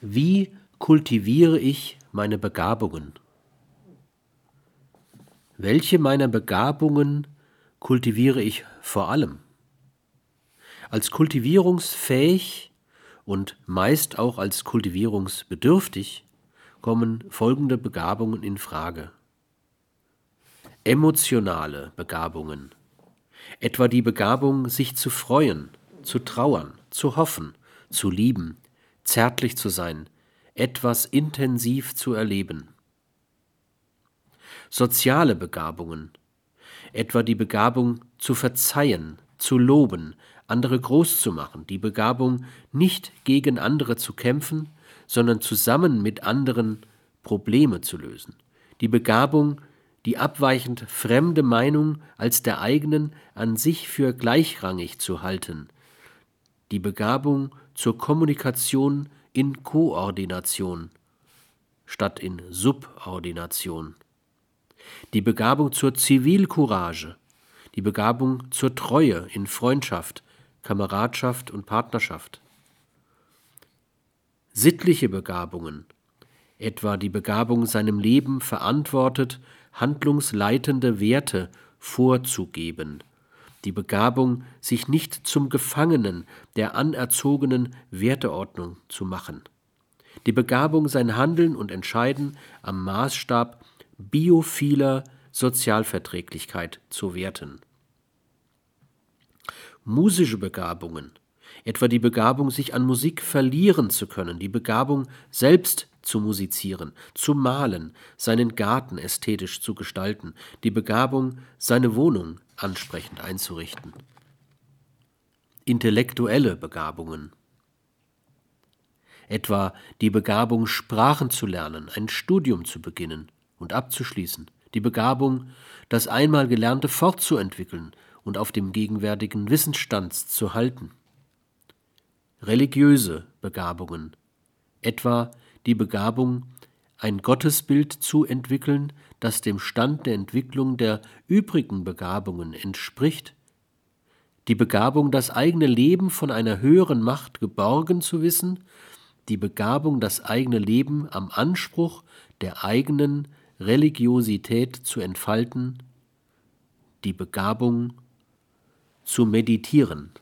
Wie kultiviere ich meine Begabungen? Welche meiner Begabungen kultiviere ich vor allem? Als kultivierungsfähig und meist auch als kultivierungsbedürftig kommen folgende Begabungen in Frage. Emotionale Begabungen, etwa die Begabung, sich zu freuen, zu trauern, zu hoffen, zu lieben, zärtlich zu sein, etwas intensiv zu erleben. Soziale Begabungen, etwa die Begabung zu verzeihen, zu loben, andere groß zu machen, die Begabung, nicht gegen andere zu kämpfen, sondern zusammen mit anderen Probleme zu lösen, die Begabung, die abweichend fremde Meinung als der eigenen an sich für gleichrangig zu halten, die Begabung zur Kommunikation in Koordination statt in Subordination, die Begabung zur Zivilcourage, die Begabung zur Treue in Freundschaft, Kameradschaft und Partnerschaft. Sittliche Begabungen, etwa die Begabung, seinem Leben verantwortet, handlungsleitende Werte vorzugeben, die Begabung, sich nicht zum Gefangenen der anerzogenen Werteordnung zu machen, die Begabung, sein Handeln und Entscheiden am Maßstab biophiler Sozialverträglichkeit zu werten. Musische Begabungen, etwa die Begabung, sich an Musik verlieren zu können, die Begabung, selbst zu musizieren, zu malen, seinen Garten ästhetisch zu gestalten, die Begabung, seine Wohnung ansprechend einzurichten. Intellektuelle Begabungen, etwa die Begabung, Sprachen zu lernen, ein Studium zu beginnen und abzuschließen, die Begabung, das einmal Gelernte fortzuentwickeln und auf dem gegenwärtigen Wissensstand zu halten. Religiöse Begabungen, etwa die Begabung, ein Gottesbild zu entwickeln, das dem Stand der Entwicklung der übrigen Begabungen entspricht, die Begabung, das eigene Leben von einer höheren Macht geborgen zu wissen, die Begabung, das eigene Leben am Anspruch der eigenen Religiosität zu entfalten, die Begabung zu meditieren.